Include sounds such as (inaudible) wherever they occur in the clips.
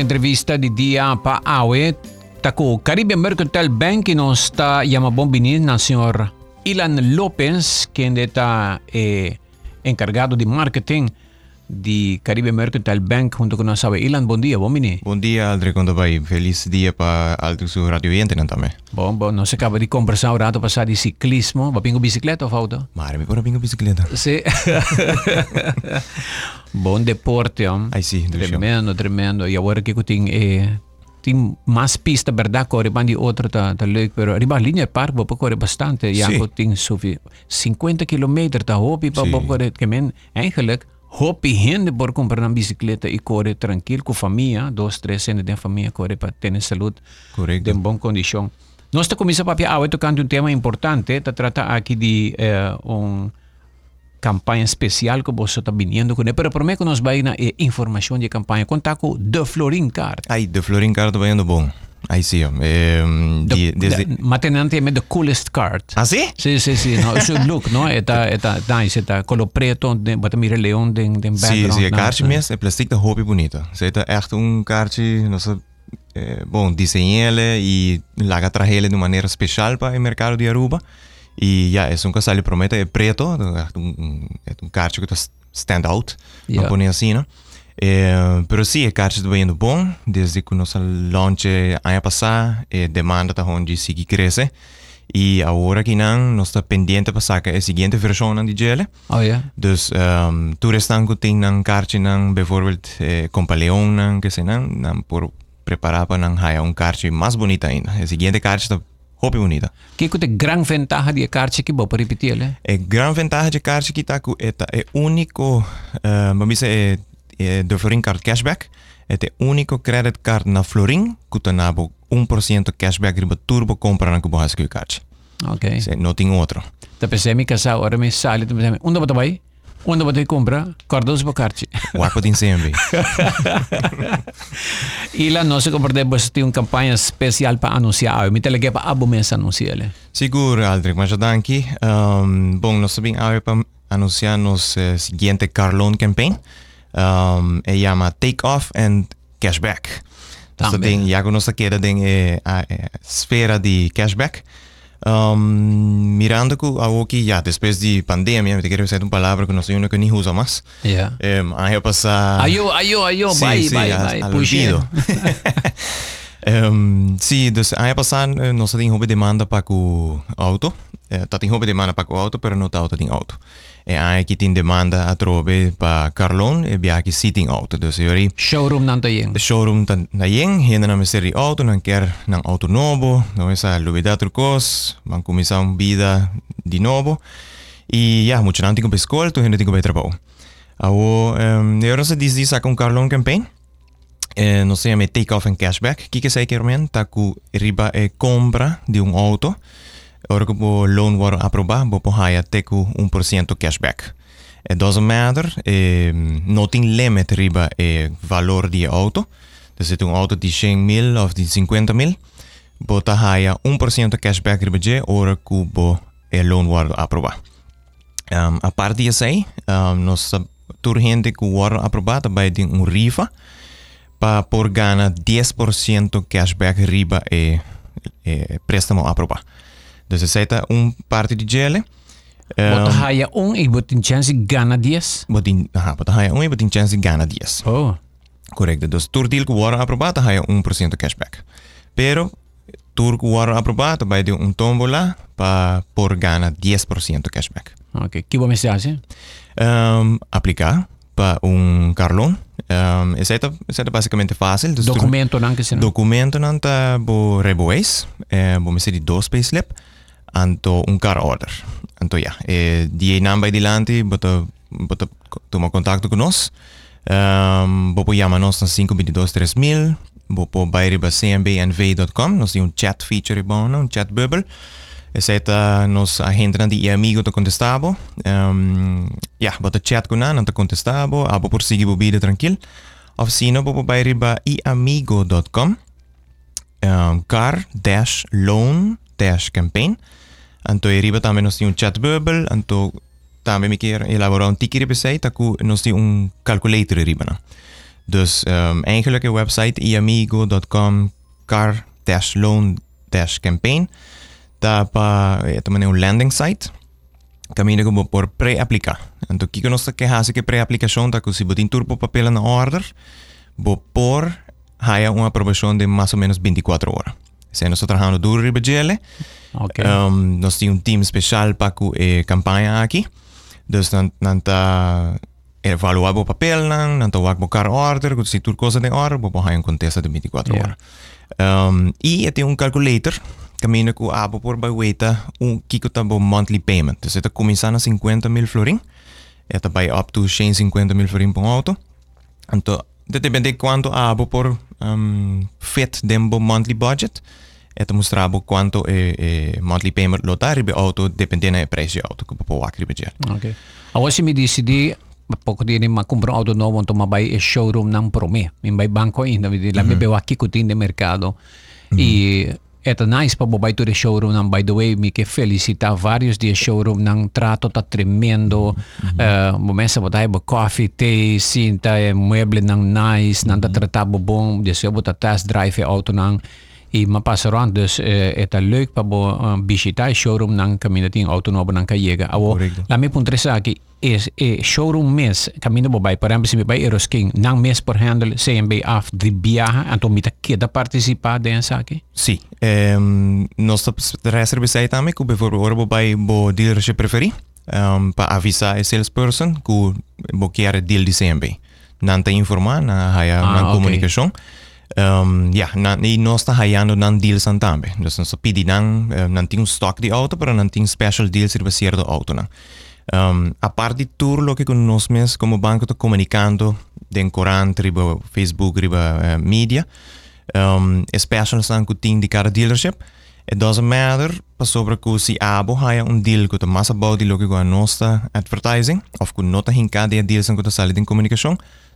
entrevista de dia para Aue, taco Caribe Mercantile Bank e nós está chamando bom na senhor Ilan Lopez, que está eh, encargado de marketing de Caribe Mercantile Bank junto com nossa Ilan. Bom dia, bom dia, Aldre, quando vai. Feliz dia para Aldre, seu radio oyente também. Bom, bom, nós acaba de conversar um rato passar de ciclismo. Vai pingo bicicleta ou auto? Mara, me pôr pingo bicicleta. Sim. (laughs) bom deporte? Ai, sim, Tremendo, tremendo. E agora que eu tenho... Eh, tem mais pista, verdade, corre bem de outra tá, tá leuk, pero arriba linha park, vou correr bastante. Ja, Sim. tem zoveel 50 kilometer, tá hobby, Sim. correr, que men, eigenlijk, hobby hende por comprar uma bicicleta e correr tranquilo com a família, dois, três cento de família, correr para ter saúde Correcto. em boa condição. Nós estamos a falar, tocando um tema importante, está trata aqui de eh, um campanha especial que você está vindo com por mim que nós vai na eh, informação de campanha, contar com The Florin Card. Ai, de Florin Cardo vai indo bom. I see. Um, the, the, the, Maternante med The Coolest Card. Ah, sí? Sí, sí, sí. No, su look, ¿no? (laughs) Eta, eta, nice, eta color preto, de, wat mire león, de, de background. Sí, sí, een kaartje mis, en plastic, de hobby bonito. Se eta echt un kaartje, no sé, eh, bon, y laga trajele de manera especial para el mercado de Aruba. Y ya, es un casal, promete, preto, es un, un, un kaartje que stand out, yeah. no pone así, ¿no? Eh, pero sí, el carro está yendo bom desde que nos launch año pasado, eh, demanda también sigue crece. Y ahora que nos está pendiente para sacar la siguiente versión de GL. Oh, yeah. Dus um, toeristan que tienen cartje nan, bijvoorbeeld eh, Compaleon nan, que se nan, nan por preparar para nan haya un cartje más bonita ainda. El siguiente cartje está hopi bonita. Que es la gran ventaja de cartje que vou repetir, né? Eh, a gran ventaja de cartje que está é o único, uh, vamos dizer, eh, de Florin Card Cashback. É o único credit card na Florin que tem 1% cashback riba turbo compra na kubo hasku kaartje. Ok. Se não tem outro. Da pensei me casar, ora me sale, da pensei, onde vou vai? Onde vou comprar? Cordos card. Wapo tem sempre. E lá nós compartilhamos tem uma campanha especial para anunciar. Me telegue para abo mês anunciar. Seguro, Aldrich, mas já danke. Um, bom, nós agora para anunciar nos uh, seguinte Carlon campaign. Ehm, um, e llama Take Off and Cashback. También. ya que quiere en la esfera de cashback. Um, mirando que ya después de pandemia, me te quiero decir una palabra que no soy uno que ni usa más. Yeah. Um, pasado. Ayo, ayo, ayo, sí, bye, sí, bye, a, bye, um, (laughs) sí, entonces año pasado no se tiene demanda para tu auto. Eh, tiene demanda para tu auto, pero no te auto tiene auto. E que tem demanda a trove para Carlon e bia que sitting auto. Dus eu Showroom nanto yin. de showroom tan na yen, henda na miseri auto, não quer não auto novo, não essa lubida turcos, van começar uma vida de novo. E ja, je dan tegen escola, tu tegen bij trabalho. Awo, um, eu não sei dizer saca um Carlon campaign. Eh, não sei me take off and cashback. Que sei tá com riba e compra de um auto. Ora que o loan aprovado, vou pagar até com 1% cashback. E doesn't matter, eh, tem limit riba e valor de auto. Dus se um auto de 100 mil of de 50 mil, bota haya 1% cashback riba je, ora que o e loan wordt aprovado. Um, a parte disso aí, um, nós tur gente que wordt aprovado vai ter um rifa para por ganhar 10% cashback riba e, e préstamo aprovado. Dus essa é um parte de gele. Bota haya um e bota chance gana 10. Botin, aha, bota haya um e botin chance de ganhar 10. Oh. Correcto. Dus tur deal que wordt aprovado haya 1% cashback. Pero tur que wordt aprovado vai ter um tombola para por ganhar 10% cashback. Ok. Que vou me fazer? um, aplicar para um Carlon. Um, isso, é, isso é basicamente fácil. Documento não que se não. documento não está bo reboes, eh, bo me de dois payslip, anto un car order. Anto ja, eh, die namba di lanti, bota, bota, toma contacto con nos. Um, bopo llama nos na 522-3000, bopo bairi ba cmbnv.com, nos di un chat feature bono, un chat bubble. E seta nos agendan di amigo to contestabo. Ehm, um, ja, yeah, bota chat con an, anto contestabo, abo por sigi bobide tranquil. Of sino bopo bairi ba iamigo.com, um, ehm, car-loan-campaign. dash Anto e riba também nós tem um chat bubble, anto também me quer elaborar um ticket sei, taku nós tem um calculator riba na. Dus um, eigenlijk de website iamigo.com car loan campaign. Daar ito man een landing site. Kami na por pre-aplica. Então, nos que hace que pre-aplicação tá com se botin turbo papel na order, bo por haya uma aprovação de mais ou menos 24 horas. Se nós trabalhando duro riba gele, okay. um, nós temos um time especial para a eh, campanha aqui. Dus dan, dan ta evaluar o papel nan, dan ta wak bo car order, se tur coisa de order, bo haya um contesta de 24 yeah. horas. Um, e tem um calculator camino ku abo por by weta un kiko tabo monthly payment. Dus ito comienza na 50 mil florin. Ito by up to 150 mil florin pong auto. Anto, detende quanto abo por ehm, um, fit dembo monthly budget eta mostrabo quanto e, e monthly payment lotari be auto dipendendo dal prezzo auto che può acri budget ok a voi se mi dici di ma poco di ma compro un'auto nuova to ma vai bai showroom non pro me in vai banco in la mm -hmm. mi bevo a chi cutin di mercato mm -hmm. e Eto na, nice, pababa ito the showroom ng, by the way, Miki Felicita Varios, the showroom ng Trato ta Tremendo. Mm-hmm. Uh, bumesa po tayo, coffee, tea, sinta, eh, mueble ng nice, mm-hmm. nang tatratabo bong, diasuebo tatas, drive eh, auto ng i mapasaran dus uh, eta leuk pa bo uh, bisita showroom ng community ng auto nobo ng kayega. Awo, lami puntre sa aki is e showroom mes caminho bobai por exemplo se me vai Erosking não mes por handle CMB af de viaja então me queda participar dessa aqui sim um, nós reserva sai também que por ora bobai bo dealership preferi um, para avisar a salesperson que bo quer deal de CMB não tem informar na haya ah, na okay. comunicação um, ja, na, e nós está haiando nan deals an também. Dus nós pedi nan, uh, nan tem um stock de auto, para nan tem special deals de certo auto nan. Um, a parte di tutto che conosciamo come banco sto comunicando den corante, riba Facebook, riba uh, media, um, special staan ku team di cada dealership. It doesn't matter pa sobre ku si abo haya un deal ku ta mas about di loki ku nosta advertising of ku nota hinka di deals ku ta sali din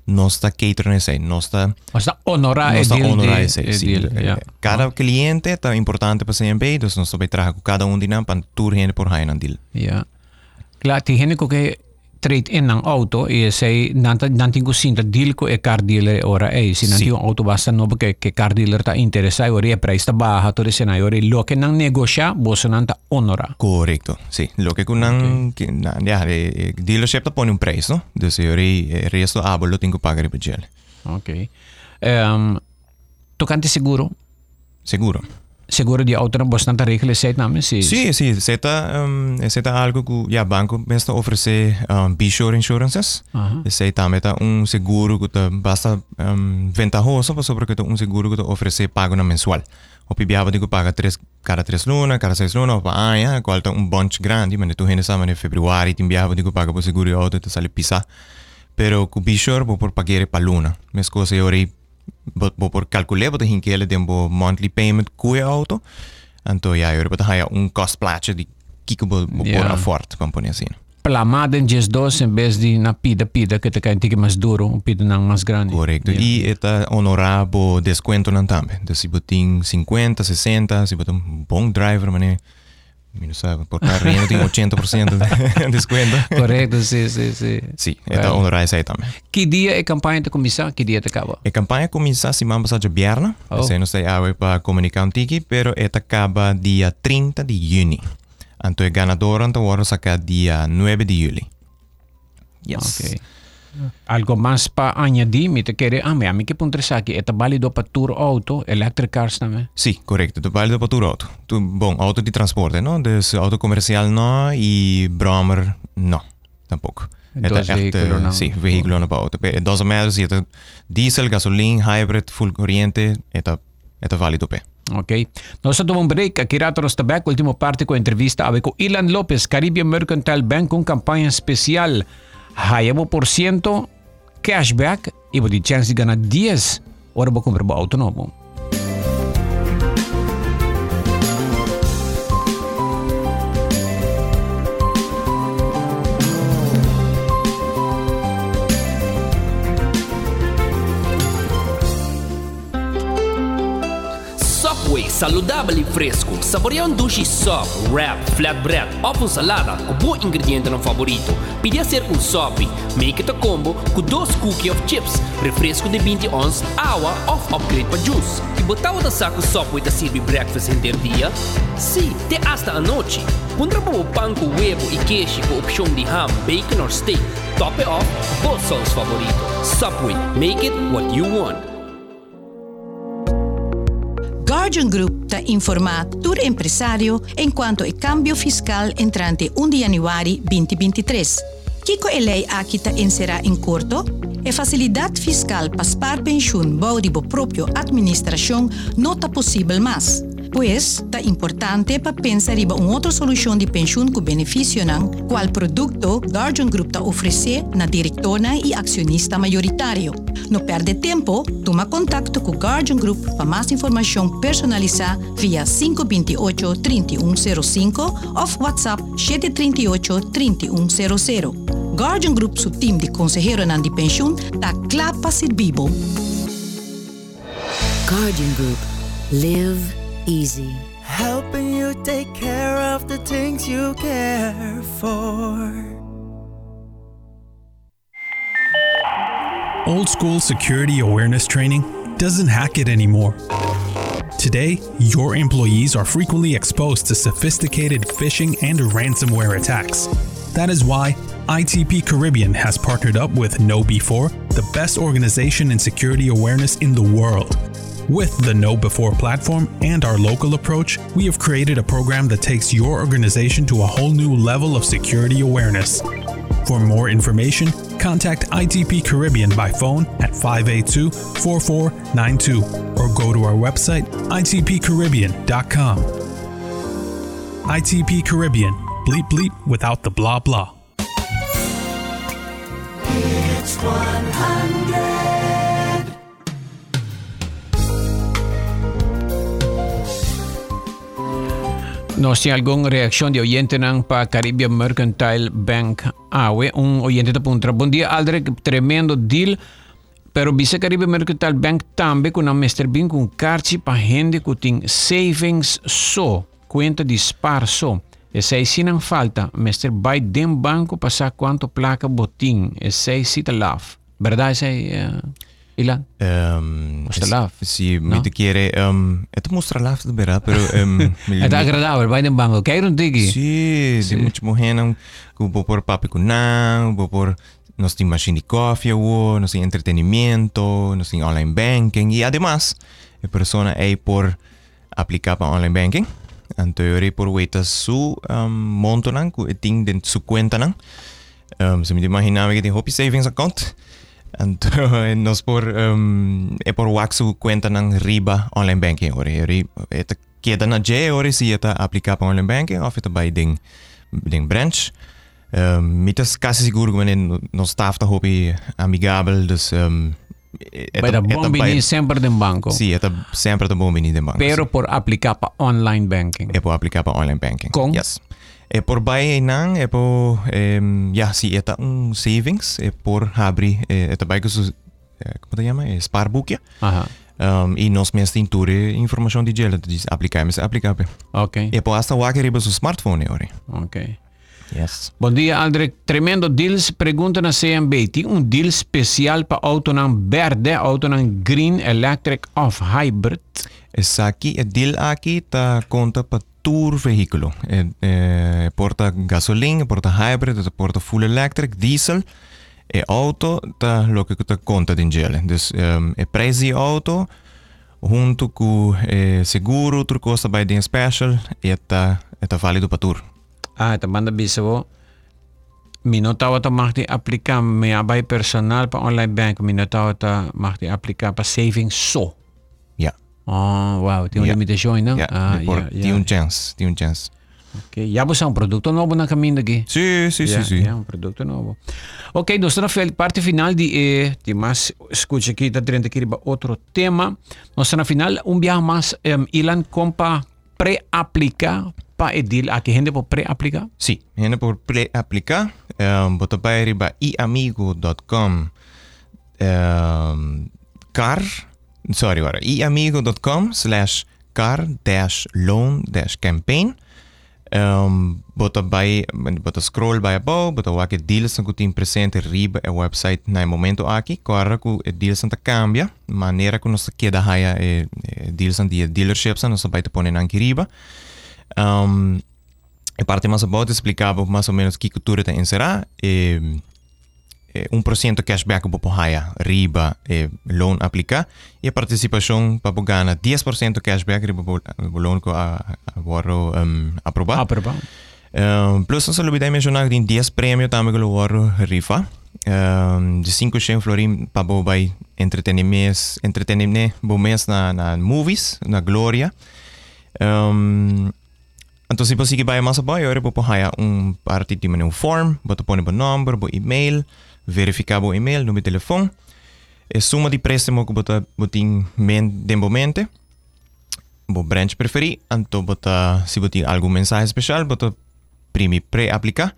no está catering ese, no está... O sea, honora no está el honora ese. Sí, deal, yeah. Cada oh. cliente está importante para CNB, entonces nosotros trabajamos cada un dinam para tu gente por Hainan deal. Ya. Yeah. Claro, este tiene que treedt in een auto eh, en zij dan tinko zien dat deal ko e car dealer eh, ora e si nan tinko auto basta no perché che car dealer ta interessa ora e price ta baja to se nai ora lo che nan negocia bosso nan ta onora. Corretto sì lo che kun nan okay. nan ja de dealership ta pone un prezzo no? dus ora il resto abolo tinko pagare per gel ok um, toccante seguro seguro seguro de auto não bastante sei namen sim sim sim um, seta algo que ja banco basta oferecer um, B-Shore insurances. Uh -huh. sei também tá um seguro que tá basta um, ventajoso para sobre que um seguro que tá oferecer pago na mensual. O pibiaba digo paga três cada três luna cada seis luna pa ah ja qual tá um bunch grande mas tu hene sama em februari timbiaba digo paga por seguro de auto te sale pisa pero com B-Shore por pagar para luna mas coisa eu bo por calculé bo hin kele bo monthly payment kue auto anto ja eu bo haya un cost plaatje di kiko bo bo yeah. afford compagnia assim Plamada em just dos em vez de na pida pida que te caen tique mais duro um pida nang mais grande correcto yeah. e eta honorabo descuento nan tambe de si botin 50 60 si botin bom driver mané Sabe, por carrinho tem 80% de (laughs) desconto. Correto, sim, sim, sim. Sim, então well. honorário aí também. Que dia a campanha te começa? Que dia te acaba? A campanha começa semana passada viernes. Oh. Sei não sei a para comunicar um tiki, pero esta acaba dia 30 de junho. Então o ganador então vai sacar dia 9 de julho. Yes. Okay. Algo más para añadir, me te quiere, ah, a mí que puntres aquí, ¿está válido para tour auto, electric cars también? Sí, correcto, es válido para tour auto. Tu, auto de transporte, ¿no? Dus auto comercial no y Brommer no, tampoco. Dos vehículos no. Sí, vehículo no para auto. Matter si es diesel, gasolina, hybrid, full corriente, está, está válido pe. Ok. Nós tomamos um break. Aqui rato nós também, última parte com a entrevista com Ilan Lopez, Caribbean Mercantile Bank, com campanha especial ciento cashback e vou ter chance de ganhar 10 ora vou comprar um auto. Saudável e fresco. Saboreia um duche soft, wrap, flatbread ou salada com bom ingrediente no favorito. Podia ser um sope. Make it a combo com dois cookies of chips, refresco de 20 ons, água ou upgrade para juice. E botar o saco sope e servir breakfast em dia? Sim, até hasta a noite. Pondra o pão com huevo e queijo com opção de ham, bacon ou steak. Top it off, both sauce favorito. Subway, make it what you want. Guardian Group está informado do empresário enquanto o câmbio fiscal entrante 1 de januário 2023. Kiko aqui está encerrar em curto, a facilidade fiscal para pensão bau de própria administração está possível mais. Pois, é importante para pensar em uma outra solução de pensão com benefício não, qual produto Guardian Group está oferecer na diretora e acionista maioritário. Não perde tempo, toma contato com o Guardian Group para mais informação personalizada via 528 3105 ou WhatsApp 738 3100. Guardian Group, seu time de conselheiro de pensão, está claro para servir. Guardian Group. Live easy. Helping you take care of the things you care for. Old school security awareness training doesn't hack it anymore. Today, your employees are frequently exposed to sophisticated phishing and ransomware attacks. That is why ITP Caribbean has partnered up with KnowBe4, the best organization in security awareness in the world. With the KnowBe4 platform and our local approach, we have created a program that takes your organization to a whole new level of security awareness. For more information, contact ITP Caribbean by phone at 582 4492 or go to our website itpcaribbean.com. ITP Caribbean, bleep bleep without the blah blah. It's 100. No sé, alguna reacción de oyente para Caribbean Mercantile Bank AWE. Ah, un oyente te pregunta, buen día Aldrich, tremendo deal. Pero dice Caribbean Mercantile Bank también con un Mr. Bean con cartje para gente que tiene savings so, cuenta de spar so. Ese aí se falta, Mr. Vai den banco passar quanto placa botim. Esse aí se love. Verdade, esse aí... Uh... Eh, Ilan. Um, em, Mustralaf. Sí, ¿no? te quiere. Em, um, es Mustralaf, ¿verdad? Pero. Em, (laughs) um, es agradable, va en banco. ¿Qué un tiki? Sí, sí, mucha mujer. Hubo por papi kunan, hubo por. Nos tiene machine coffee, hubo, nos tiene entretenimiento, nos tiene online banking y además, la persona ahí por aplicar para online banking. Anteriormente por weta su um, monto nan, eh, tiene su cuenta nan. Um, se me imaginaba que tiene hobby savings account. Então nós (laughs) por um, é por wax su cuenta nang riba online banking ori. Ori eta queda na J ori si eta aplicar para online banking of eta by ding ding branch. Um, mitas quase seguro que no staff tá hopi amigável, dus um, Vai dar bom bini sempre dem banco. Sim, é sempre tá bom bini de banco. Pero por aplicar para online banking. é por aplicar para online banking. Com? Yes. É por buy nang, é por um, ja, sim, é um savings, é por abrir, é, é também que su, é, como te chama? É Sparboekje. Aha. Um, e nós mesmos toda informação de gel, diz aplicar, mas aplicar. Ok. É por hasta wakker riba su smartphone, ori. Ok. Yes. Bom dia, Aldrich. Tremendo deals. Pergunta na CMB. Tem um deal especial para auto não verde, auto não green, electric of hybrid? Essa aqui, é deal aqui tá conta para tour veículo. É, é, porta gasolina, porta hybrid, porta full electric, diesel. E auto tá lo que tá conta de gel. Dus um, é preço de auto junto com é, seguro, outro costa by den special, e tá, é tá válido para tour. Ah, ito banda bisa mo. Minotawa ta mag die aplicar may abay personal pa online bank. Minotawa ta mag die aplicar pa savings so. Ja. Oh, wow, tiene yeah. un límite join, ¿no? Yeah. Ah, yeah, tiene un chance, tiene un chance. Ok, ya pues un producto nuevo en camino de aquí. Sí, sí, sí, sí. Ya, un producto nuevo. Ok, nosotros en la parte final de, eh, de más escucha aquí, está 30 aquí otro tema. Nosotros en la final un viaje más, um, Ilan compa pre-aplica para edil a que gente por pre-aplica. Sí, gente por pre-aplica. Em, um, Botapai arriba iamigo.com. Um, em, car sorry, agora, iamigo.com slash car-loan-campaign. Um, bota by, bota scroll by above, bota o que deals que tem presente riba a website na momento aqui, corre que o deals tá cambia, maneira que nós queda haya e, e deals de dealerships nós vai te poner aqui riba. Um, a parte mais about explicava mais ou menos que cultura tem será e eh, 1% cashback po haya riba eh, loan aplica e a participação para ganhar 10% cashback riba po loan ko a, a waro um, aprovar. Aprovar. Um, plus não se olvidei mencionar que tem 10 prêmios também que o waro rifa. Um, de 5 100 florim para bo vai entretenimento entretenimento bo mês na, na movies na Gloria. Um, então se você vai mais abaixo, agora vou haya um parte de um form, vou pôr o número, o e-mail, verificar o e-mail, número de telefone. E suma de préstamo que você tem de momento. O branch preferi, então bota se você tem algum mensagem especial, bota primi pré-aplicar.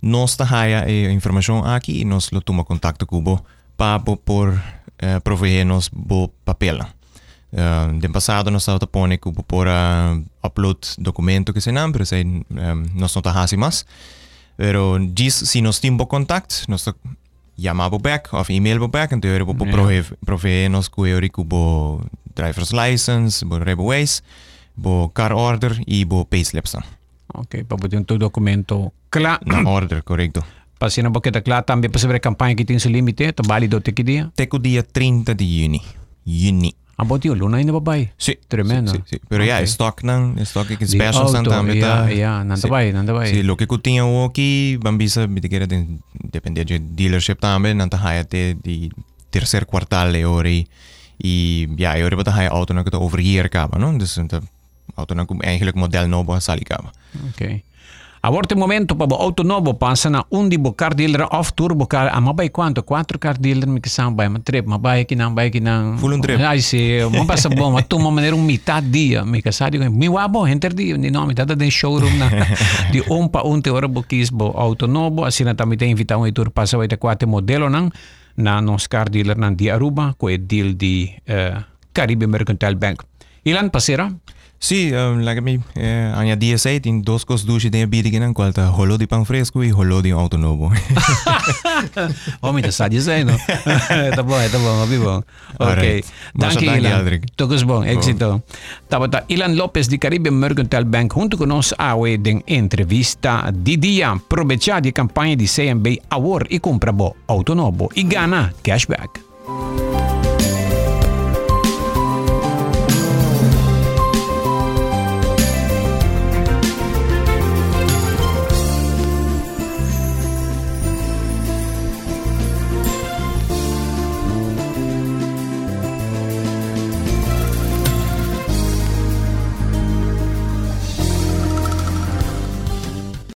Nós haya a informação aqui e nós lo toma contato com o para por uh, proveer nos o papel. Uh, de passado nós estava pone que por uh, upload documento que se não, sei um, nós não hasi mais. Diz se nós temos contato, nós chamava back of email back então eu vou proveer proveer nos com eu bo driver's license, bo rebaways, bo car order e bo payslips. Ok, para poder um documento claro. (clears throat) Na order, não porque tá claro também para saber a campanha que tem seu limite, tá válido até que dia? Até o dia 30 de junho. Junho. Ah, bom, tio, luna ainda babai. Sì, Tremendo. Sì, sì, sì. Però okay. yeah, stock nang, stock che special santa yeah, yeah, nanda bai, nanda bai. Sì, lo ku tinha o aqui, bambisa, bitigera den depende de dealership também, nanta haya te di tercer quartal e ori e ja, eu reba haya auto na que over hier kaba, no? Dus de auto na eigenlijk model novo sali kaba. Okay. A volte momento para o auto novo passa na um de car dealer off turbo car. A mabai quanto? Quatro car dealer me que são vai ma trip ma não vai que não. Full um trip ai se ma passa bom ma tu ma maneira um metade dia me que sabe mi wa bom enter dia ni no metade de showroom na (laughs) de um pa um te hora bokis bo auto novo assim na também tem invitar um tour passa vai ter quatro modelo não. Na nos car dealer nan di Aruba ko e deal di uh, Caribe Mercantile Bank. Ilan pasera Sì, um, like me, eh, anja DSA tem duas coisas duas tem bidigen ang qualta holo di pão fresco e holo di auto novo. (laughs) oh, mi sa dizendo. tá bom, tá bom, abi bom. Ok. Danke Ilan. Todos bom, éxito. Tabata Ilan Lopez di Caribe Mercantile Bank junto con nos awe den entrevista di dia proveccia di campagna di CMB Award e compra bo auto novo e gana cashback.